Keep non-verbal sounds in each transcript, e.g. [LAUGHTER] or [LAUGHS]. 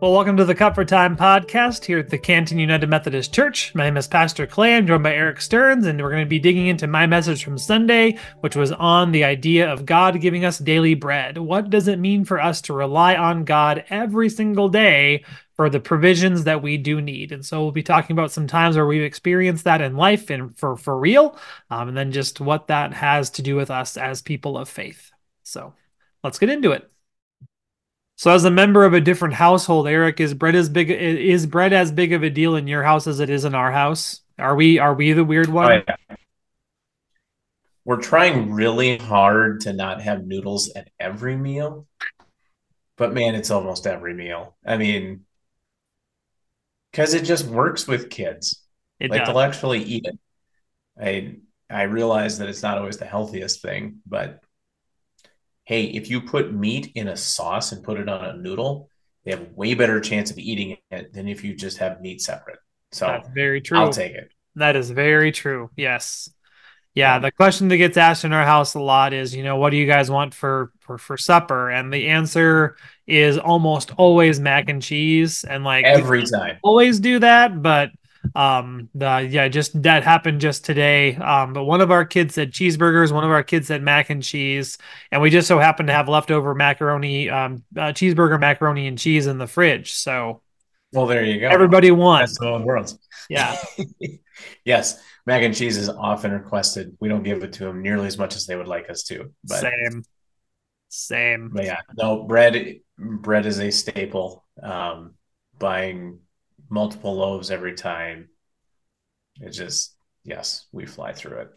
Well, welcome to the Cut for Time podcast here at the Canton United Methodist Church. My name is Pastor Clay. I'm joined by Eric Stearns, and we're going to be digging into my message from Sunday, which was on the idea of God giving us daily bread. What does it mean for us to rely on God every single day for the provisions that we do need? And so we'll be talking about some times where we've experienced that in life and for, for real, um, and then just what that has to do with us as people of faith. So let's get into it. So, as a member of a different household, Eric, is bread as big is bread as big of a deal in your house as it is in our house? Are we are we the weird one? Oh, yeah. We're trying really hard to not have noodles at every meal, but man, it's almost every meal. I mean, because it just works with kids. It like does. they'll actually eat it. I I realize that it's not always the healthiest thing, but hey, if you put meat in a sauce and put it on a noodle, they have way better chance of eating it than if you just have meat separate. So that's very true. I'll take it. That is very true. Yes. Yeah, the question that gets asked in our house a lot is, you know, what do you guys want for for for supper? And the answer is almost always mac and cheese and like every time. Always do that, but um the yeah just that happened just today. Um but one of our kids said cheeseburgers one of our kids said mac and cheese. And we just so happened to have leftover macaroni um uh, cheeseburger macaroni and cheese in the fridge. So well there you go. everybody won. That's the world yeah. [LAUGHS] Yes mac and cheese is often requested. We don't give it to them nearly as much as they would like us to but same. Same. But yeah no bread bread is a staple. Um buying multiple loaves every time. It just yes, we fly through it.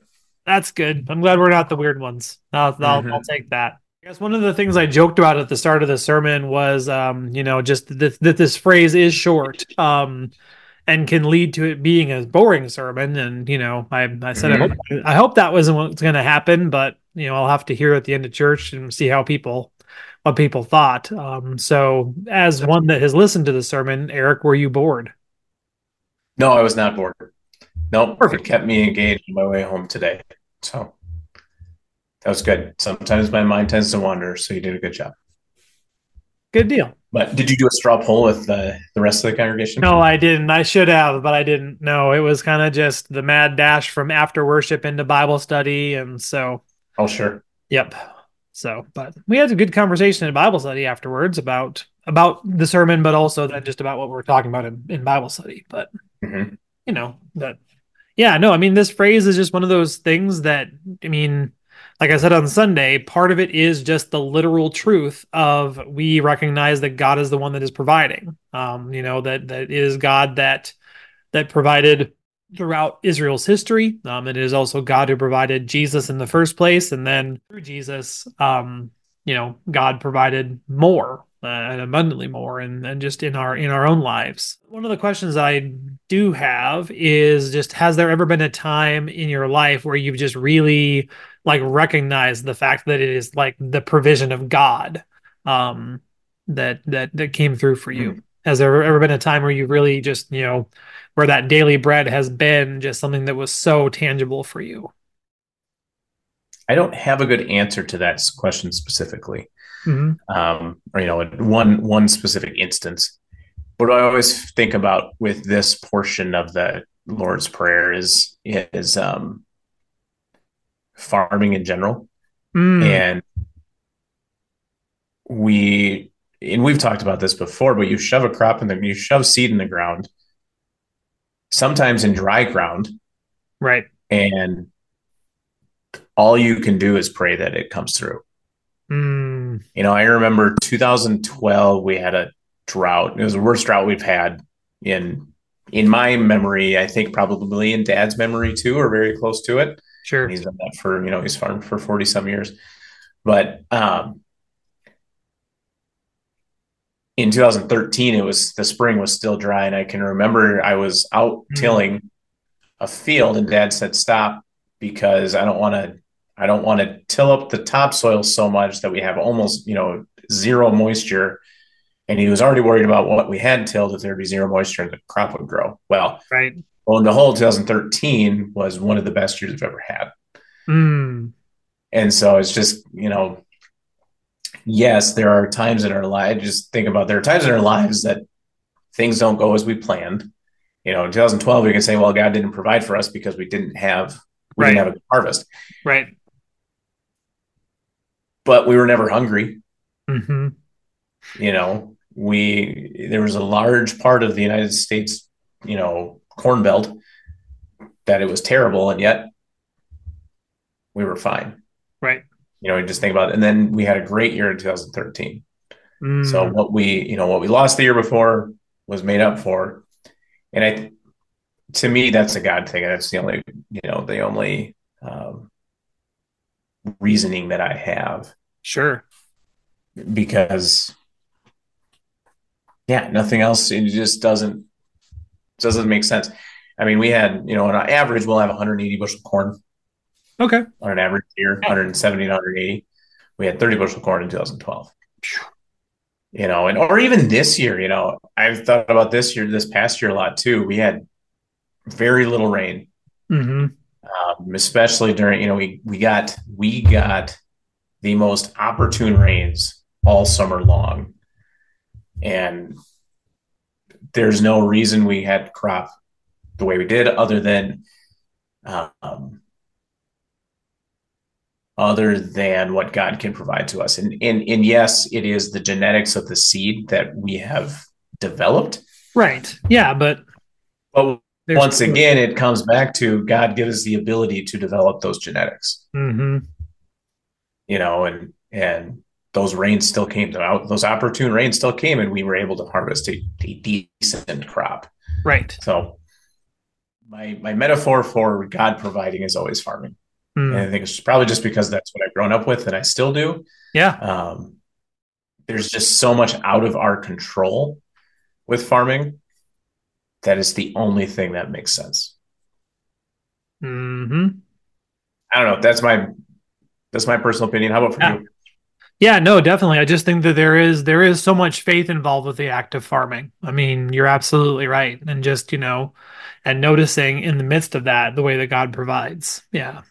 That's good. I'm glad we're not the weird ones. I'll, I'll, mm-hmm. I'll take that. I guess one of the things I joked about at the start of the sermon was, um, you know, just that, that this phrase is short, um, and can lead to it being a boring sermon. And you know, I, I said mm-hmm. I, hope, I hope that wasn't what's going to happen, but you know, I'll have to hear at the end of church and see how people what people thought. Um, so, as one that has listened to the sermon, Eric, were you bored? No, I was not bored. Nope, Perfect. it kept me engaged on my way home today. So that was good. Sometimes my mind tends to wander, so you did a good job. Good deal. But did you do a straw poll with the, the rest of the congregation? No, I didn't. I should have, but I didn't. No, it was kind of just the mad dash from after worship into Bible study. And so. Oh, sure. Yep. So, but we had a good conversation in Bible study afterwards about about the sermon, but also then just about what we are talking about in, in Bible study. But mm-hmm. you know that, yeah, no, I mean this phrase is just one of those things that I mean, like I said on Sunday, part of it is just the literal truth of we recognize that God is the one that is providing. Um, you know that that is God that that provided throughout Israel's history. Um, it is also God who provided Jesus in the first place, and then through Jesus, um, you know, God provided more uh, and abundantly more, and, and just in our in our own lives. One of the questions I do have is just: Has there ever been a time in your life where you've just really like recognized the fact that it is like the provision of God um, that that that came through for you? Mm-hmm. Has there ever been a time where you really just you know where that daily bread has been just something that was so tangible for you? I don't have a good answer to that question specifically, mm-hmm. um, or you know, one one specific instance. What I always think about with this portion of the Lord's Prayer is is um, farming in general, mm. and we and we've talked about this before. But you shove a crop in the you shove seed in the ground, sometimes in dry ground. Right. And all you can do is pray that it comes through. Mm. You know, I remember 2012, we had a drought. It was the worst drought we've had in in my memory. I think probably in Dad's memory too, or very close to it. Sure, he's done that for you know he's farmed for 40 some years. But um, in 2013 it was the spring was still dry and i can remember i was out mm-hmm. tilling a field and dad said stop because i don't want to i don't want to till up the topsoil so much that we have almost you know zero moisture and he was already worried about what we had tilled if there'd be zero moisture and the crop would grow well right well in the whole 2013 was one of the best years i've ever had mm. and so it's just you know yes, there are times in our lives. Just think about there are times in our lives that things don't go as we planned. You know, in 2012, we can say, well, God didn't provide for us because we didn't have we right. didn't have a harvest. Right. But we were never hungry. Mm-hmm. You know, we there was a large part of the United States, you know, corn belt that it was terrible, and yet we were fine. Right. You know, you just think about it. And then we had a great year in 2013. Mm. So what we, you know, what we lost the year before was made up for. And I, to me, that's a God thing. That's the only, you know, the only um, reasoning that I have. Sure. Because, yeah, nothing else. It just doesn't doesn't make sense. I mean, we had, you know, on average, we'll have 180 bushel corn. Okay. On an average year, 170 to 180. We had 30 bushel corn in 2012 you know, and or even this year, you know, I've thought about this year, this past year a lot too. We had very little rain, mm-hmm. um, especially during, you know, we we got we got the most opportune rains all summer long, and there's no reason we had crop the way we did, other than um, other than what God can provide to us. And, and, and yes, it is the genetics of the seed that we have developed. Right. Yeah. But, but once again, it comes back to God gives us the ability to develop those genetics. Mm-hmm. You know, and, and those rains still came out, those opportune rains still came, and we were able to harvest a, a decent crop. Right. So, my, my metaphor for God providing is always farming. Mm. And I think it's probably just because that's what I've grown up with and I still do. Yeah. Um, there's just so much out of our control with farming that is the only thing that makes sense. Hmm. I don't know. That's my that's my personal opinion. How about for yeah. you? Yeah, no, definitely. I just think that there is there is so much faith involved with the act of farming. I mean, you're absolutely right, and just you know, and noticing in the midst of that the way that God provides. Yeah.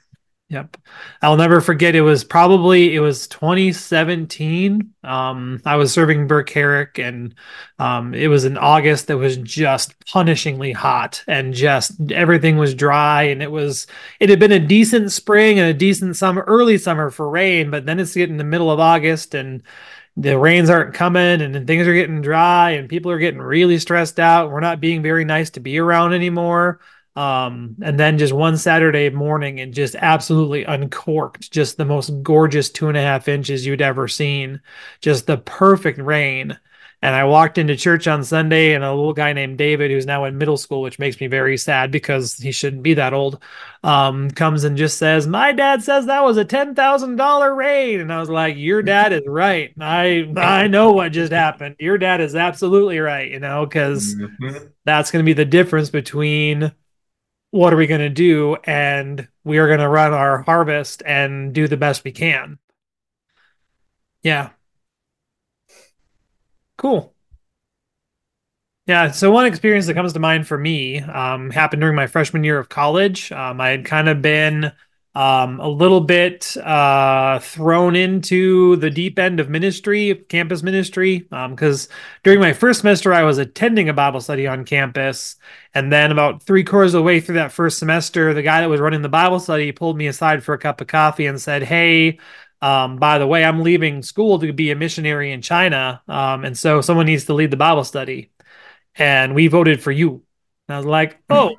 Yep. I'll never forget it was probably it was 2017. Um, I was serving Burke Herrick and um, it was in August that was just punishingly hot and just everything was dry and it was it had been a decent spring and a decent summer early summer for rain, but then it's getting the middle of August and the rains aren't coming and things are getting dry and people are getting really stressed out. We're not being very nice to be around anymore. Um, and then just one Saturday morning and just absolutely uncorked, just the most gorgeous two and a half inches you'd ever seen, just the perfect rain. And I walked into church on Sunday, and a little guy named David, who's now in middle school, which makes me very sad because he shouldn't be that old, um, comes and just says, "My dad says that was a ten thousand dollar rain," and I was like, "Your dad is right. I I know what just happened. Your dad is absolutely right. You know, because mm-hmm. that's going to be the difference between what are we going to do? And we are going to run our harvest and do the best we can. Yeah. Cool. Yeah. So one experience that comes to mind for me um, happened during my freshman year of college. Um, I had kind of been um, a little bit uh, thrown into the deep end of ministry, campus ministry, because um, during my first semester, I was attending a Bible study on campus. And then, about three quarters of the way through that first semester, the guy that was running the Bible study pulled me aside for a cup of coffee and said, Hey, um, by the way, I'm leaving school to be a missionary in China. Um, and so someone needs to lead the Bible study. And we voted for you. And I was like, [LAUGHS] Oh,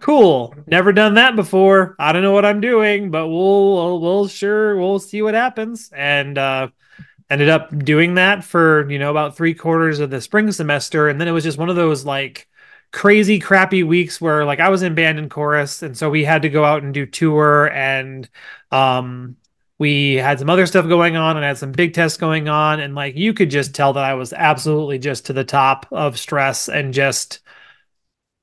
cool. Never done that before. I don't know what I'm doing, but we'll we'll sure we'll see what happens. And uh ended up doing that for, you know, about three quarters of the spring semester. And then it was just one of those like crazy crappy weeks where like I was in band and chorus, and so we had to go out and do tour and um we had some other stuff going on and had some big tests going on and like you could just tell that I was absolutely just to the top of stress and just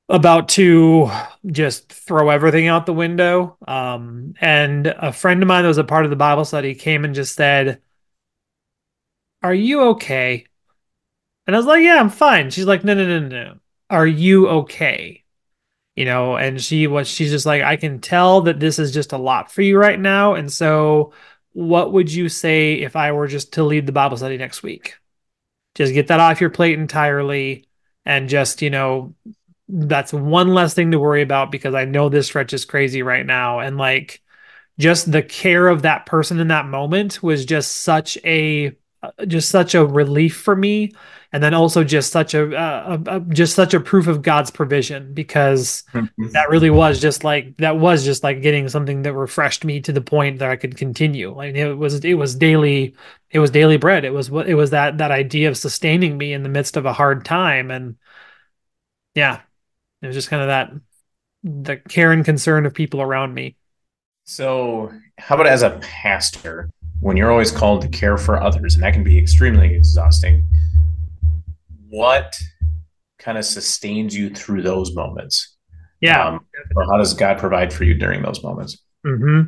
about to just throw everything out the window. Um, and a friend of mine that was a part of the Bible study came and just said, Are you okay? And I was like, Yeah, I'm fine. She's like, No, no, no, no. Are you okay? You know, and she was, she's just like, I can tell that this is just a lot for you right now. And so, what would you say if I were just to lead the Bible study next week? Just get that off your plate entirely and just you know that's one less thing to worry about because I know this stretch is crazy right now. And like just the care of that person in that moment was just such a uh, just such a relief for me. And then also just such a, a, a, just such a proof of god's provision because [LAUGHS] that really was just like that was just like getting something that refreshed me to the point that i could continue. Like it was it was daily it was daily bread. It was what it was that that idea of sustaining me in the midst of a hard time. And yeah it was just kind of that the care and concern of people around me so, how about as a pastor, when you're always called to care for others, and that can be extremely exhausting, what kind of sustains you through those moments? Yeah. Um, or how does God provide for you during those moments? Mm-hmm.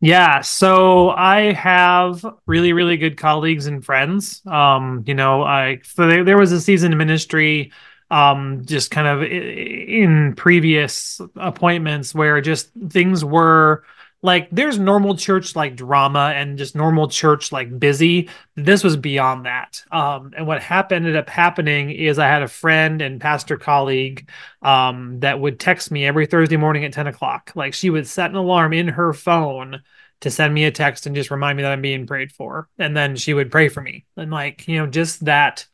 Yeah, so I have really, really good colleagues and friends. Um, you know, I so there, there was a season in ministry um, just kind of in previous appointments where just things were like there's normal church like drama and just normal church like busy. This was beyond that. Um, and what happened ended up happening is i had a friend and pastor colleague um, that would text me every thursday morning at 10 o'clock. Like she would set an alarm in her phone to send me a text and just remind me that i'm being prayed for. And then she would pray for me. And like you know just that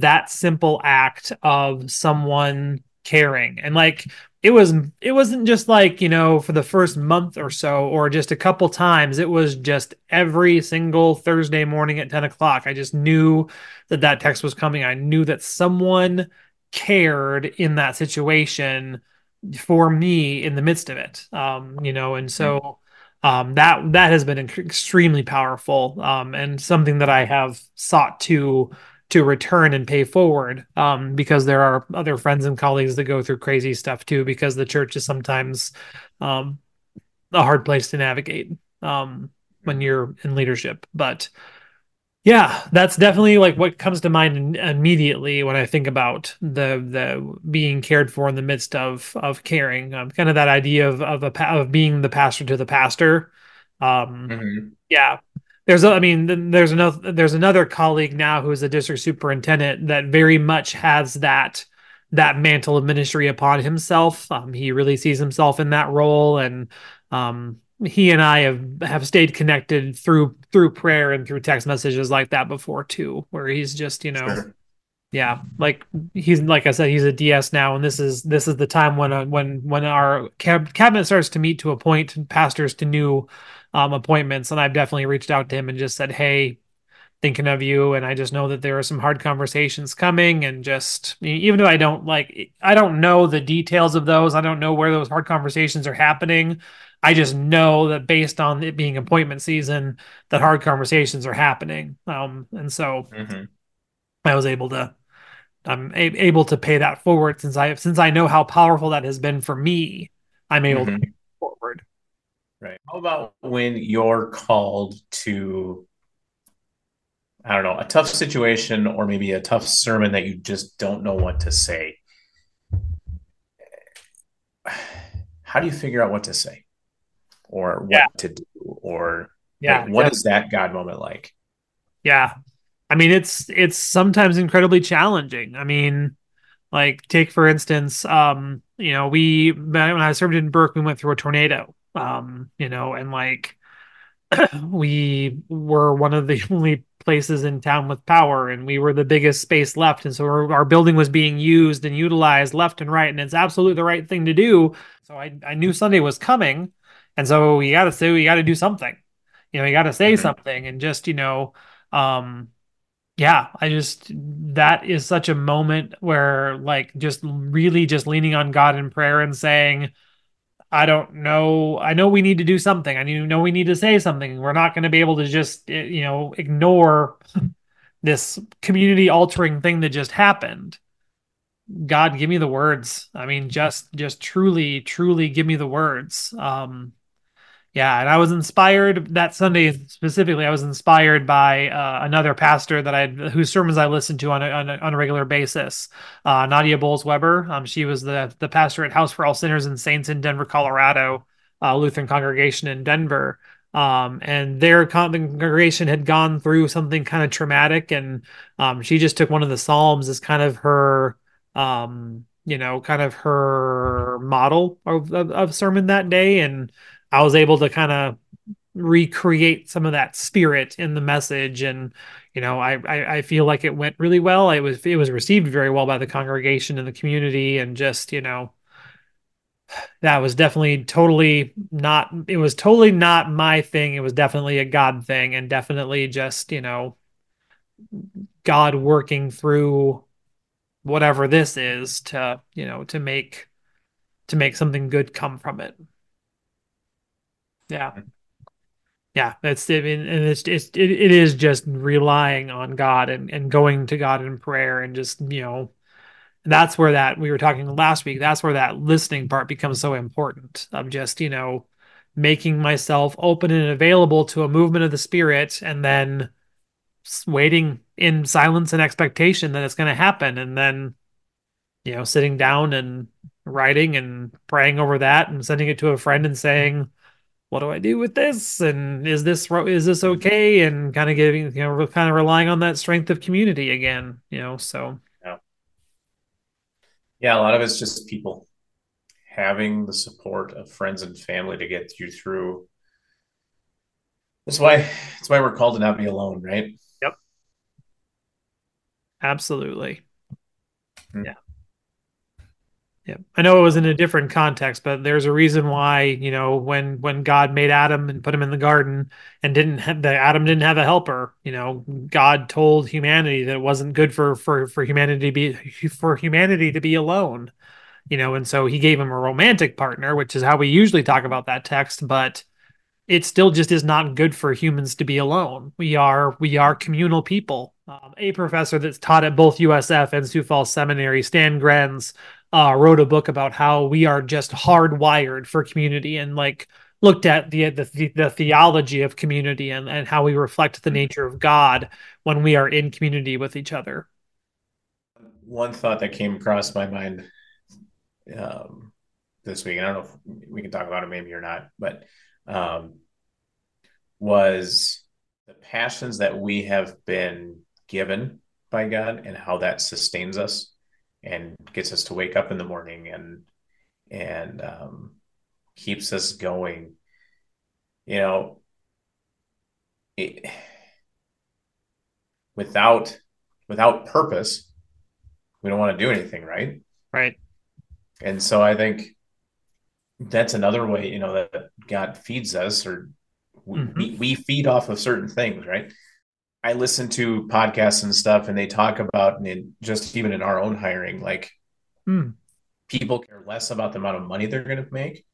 that simple act of someone caring. And like it was it wasn't just like you know for the first month or so or just a couple times. It was just every single thursday morning at 10 o'clock i just knew that that text was coming. I knew that someone cared in that situation for me in the midst of it um you know and so um that that has been extremely powerful um and something that i have sought to to return and pay forward um, because there are other friends and colleagues that go through crazy stuff too because the church is sometimes um, a hard place to navigate um, when you're in leadership. But yeah that's definitely like what comes to mind immediately when i think about the the being cared for in the midst of of caring. Um, kind of that idea of of a of being the pastor to the pastor. Um, mm-hmm. yeah there's I mean, there's another there's another colleague now who's a district superintendent that very much has that that mantle of ministry upon himself. Um, he really sees himself in that role, and um, he and I have have stayed connected through through prayer and through text messages like that before too, where he's just you know. Sure. Yeah, like he's like I said, he's a DS now, and this is this is the time when uh, when when our cab- cabinet starts to meet to appoint pastors to new um, appointments. And I've definitely reached out to him and just said, Hey, thinking of you. And I just know that there are some hard conversations coming. And just, even though I don't like, I don't know the details of those, I don't know where those hard conversations are happening. I just know that based on it being appointment season, that hard conversations are happening. Um, and so mm-hmm. I was able to, I'm a- able to pay that forward since I since I know how powerful that has been for me. I'm able mm-hmm. to forward. Right. How about when you're called to, I don't know, a tough situation or maybe a tough sermon that you just don't know what to say? How do you figure out what to say or what yeah. to do? Or yeah, like, what is that God moment like? Yeah. I mean, it's it's sometimes incredibly challenging. I mean, like take for instance, um, you know, we when I served in Burke, we went through a tornado um you know and like [CLEARS THROAT] we were one of the [LAUGHS] only places in town with power and we were the biggest space left and so our, our, building was being used and utilized left and right and it's absolutely the right thing to do so i, I knew sunday was coming and so we got to say we got to do something you know you got to say mm-hmm. something and just you know um yeah i just that is such a moment where like just really just leaning on god in prayer and saying I don't know. I know we need to do something. I know we need to say something. We're not going to be able to just, eh, you know, ignore [LAUGHS] this community altering thing that just happened. God, give me the words. I mean, just, just truly, truly give me the words. Um, yeah, and I was inspired that Sunday specifically. I was inspired by uh, another pastor that I whose sermons I listened to on a, on a, on a regular basis, uh, Nadia Bolz Weber. Um, she was the the pastor at House for All Sinners and Saints in Denver, Colorado, uh, Lutheran congregation in Denver. Um, and their congregation had gone through something kind of traumatic, and um, she just took one of the psalms as kind of her um, you know, kind of her model of, of, of sermon that day. And I was able to kind of recreate some of that spirit in the message and you know I, I, I feel like it went really well. It was it was received very well by the congregation and the community and just you know that was definitely totally not it was totally not my thing. It was definitely a god thing and definitely just you know god working through whatever this is to you know to make to make something good come from it yeah. Yeah it's I mean, and it's, it's it, it is just relying on god and and going to god in prayer and just you know that's where that we were talking last week that's where that listening part becomes so important of just you know making myself open and available to a movement of the spirit and then waiting in silence and expectation that it's going to happen and then you know sitting down and writing and praying over that and sending it to a friend and saying what do I do with this? And is this is this okay? And kind of giving, you know, kind of relying on that strength of community again, you know. So yeah, yeah, a lot of it's just people having the support of friends and family to get you through. That's why that's why we're called to not be alone, right? Yep. Absolutely. Mm-hmm. Yeah. Yeah, I know it was in a different context, but there's a reason why you know when when God made Adam and put him in the garden and didn't have the Adam didn't have a helper. You know, God told humanity that it wasn't good for for for humanity to be for humanity to be alone. You know, and so He gave him a romantic partner, which is how we usually talk about that text, but it still just is not good for humans to be alone. We are we are communal people. Um, a professor that's taught at both USF and Sioux Falls Seminary, Stan Grenz, uh, wrote a book about how we are just hardwired for community and like looked at the the, the theology of community and, and how we reflect the nature of God when we are in community with each other. One thought that came across my mind um, this week, and I don't know if we can talk about it maybe or not, but um, was the passions that we have been given by God and how that sustains us and gets us to wake up in the morning and and um, keeps us going. You know, it, without without purpose, we don't want to do anything, right? Right. And so I think that's another way, you know, that God feeds us, or we, mm-hmm. we, we feed off of certain things, right? I listen to podcasts and stuff, and they talk about, and just even in our own hiring, like mm. people care less about the amount of money they're going to make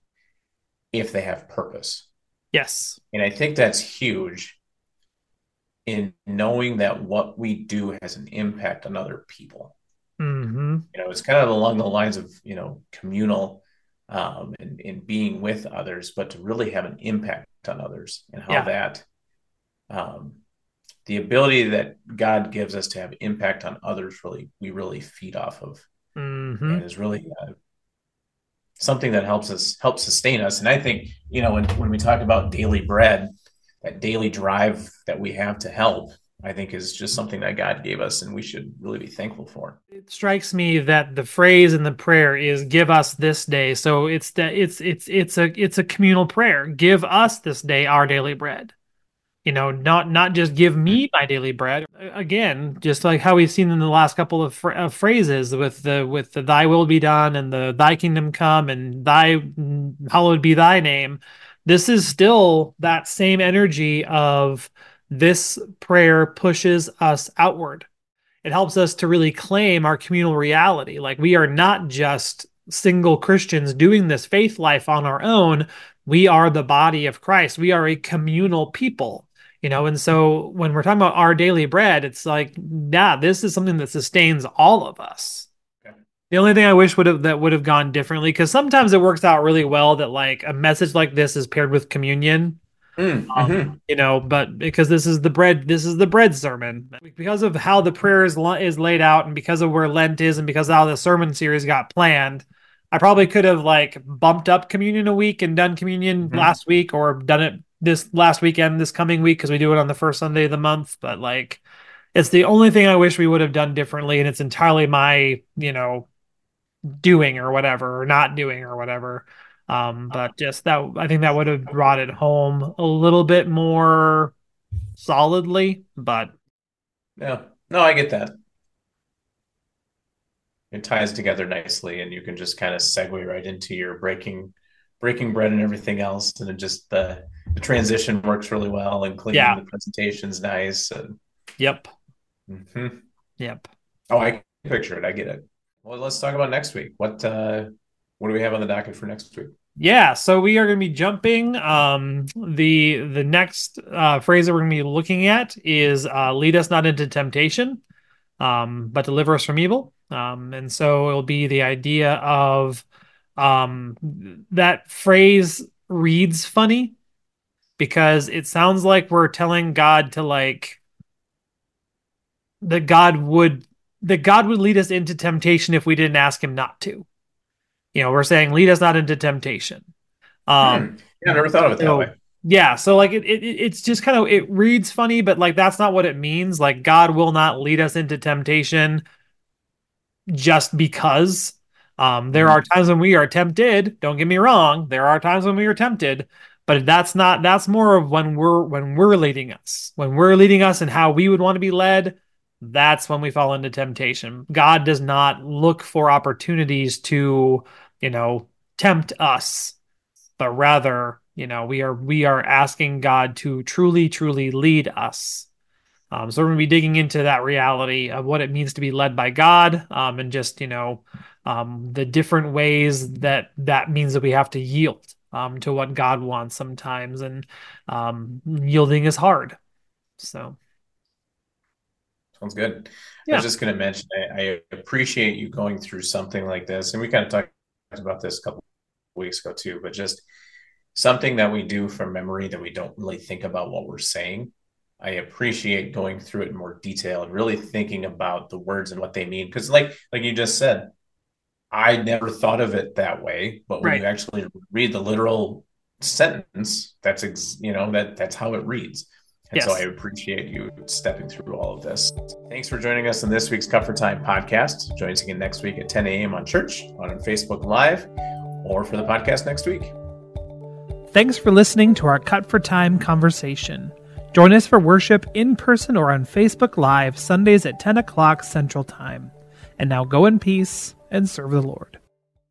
if they have purpose. Yes. And I think that's huge in knowing that what we do has an impact on other people. Mm-hmm. You know, it's kind of along the lines of, you know, communal um, and, and being with others, but to really have an impact on others and how yeah. that um, the ability that God gives us to have impact on others really we really feed off of mm-hmm. and is really uh, something that helps us help sustain us and I think you know when, when we talk about daily bread that daily drive that we have to help I think is just something that God gave us and we should really be thankful for. It strikes me that the phrase in the prayer is give us this day. So it's that it's it's it's a it's a communal prayer. Give us this day our daily bread you know not not just give me mm-hmm. my daily bread. Again just like how we've seen in the last couple of, of phrases with the with the thy will be done and the thy kingdom come and thy hallowed be thy name this is still that same energy of this prayer pushes us outward. It helps us to really claim our communal reality. Like we are not just single christians doing this faith life on our own. We are the body of Christ. We are a communal people you know and so when we're talking about our daily bread it's like yeah this is something that sustains all of us okay. the only thing i wish would have that would have gone differently because sometimes it works out really well that like a message like this is paired with communion mm, um, mm-hmm. you know but because this is the bread this is the bread sermon because of how the prayer is, is laid out and because of where lent is and because how the sermon series got planned i probably could have like bumped up communion a week and done communion mm-hmm. last week or done it this last weekend, this coming week, because we do it on the first Sunday of the month. But like, it's the only thing I wish we would have done differently, and it's entirely my, you know, doing or whatever or not doing or whatever. Um, but just that I think that would have brought it home a little bit more solidly, but yeah. No, I get that. It ties together nicely and you can just kind of segue right into your breaking breaking bread and everything else and just the the transition works really well and clean yeah. the presentation's nice and yep. Mm-hmm. yep. Oh i picture it. I get it. Well let's talk about next week. What uh what do we have on the docket for next week? Yeah so we are going to be jumping um the the next uh phrase that we're going to be looking at is uh lead us not into temptation um but deliver us from evil. Um and so it'll be the idea of um that phrase reads funny because it sounds like we're telling God to like that God would that God would lead us into temptation if we didn't ask him not to. You know, we're saying lead us not into temptation. Um hmm. yeah, I never thought of it that way. Yeah, so like it, it it's just kind of it reads funny, but like that's not what it means. Like God will not lead us into temptation just because. Um, there hmm. are times when we are tempted. Don't get me wrong. There are times when we are tempted, but that's not that's more of when we're when we're leading us. When we're leading us and how we would want to be led that's when we fall into temptation. God does not look for opportunities to you know tempt us but rather you know we are we are asking god to truly truly lead us. Um, so we're going to be digging into that reality of what it means to be led by god um, and just you know um, the different ways that that means that we have to yield um, to what God wants sometimes, and um, yielding is hard. So, sounds good. Yeah. I was just going to mention, I, I, appreciate you going through something like this, and we kind of talked about this a couple weeks ago too, but just something that we do from memory that we don't really think about what we're saying. I appreciate going through it in more detail and really thinking about the words and what they mean. Because, like, like you just said, I never thought of it that way, but when right. you actually read the literal sentence, that's ex- you know that that's how it reads. And yes. so I appreciate you stepping through all of this. Thanks for joining us in this week's Cut for Time podcast. Join us again next week at 10 a.m. on Church, on Facebook Live, or for the podcast next week. Thanks for listening to our Cut for Time conversation. Join us for worship in person or on Facebook Live Sundays at 10 o'clock Central Time. And now go in peace and serve the Lord.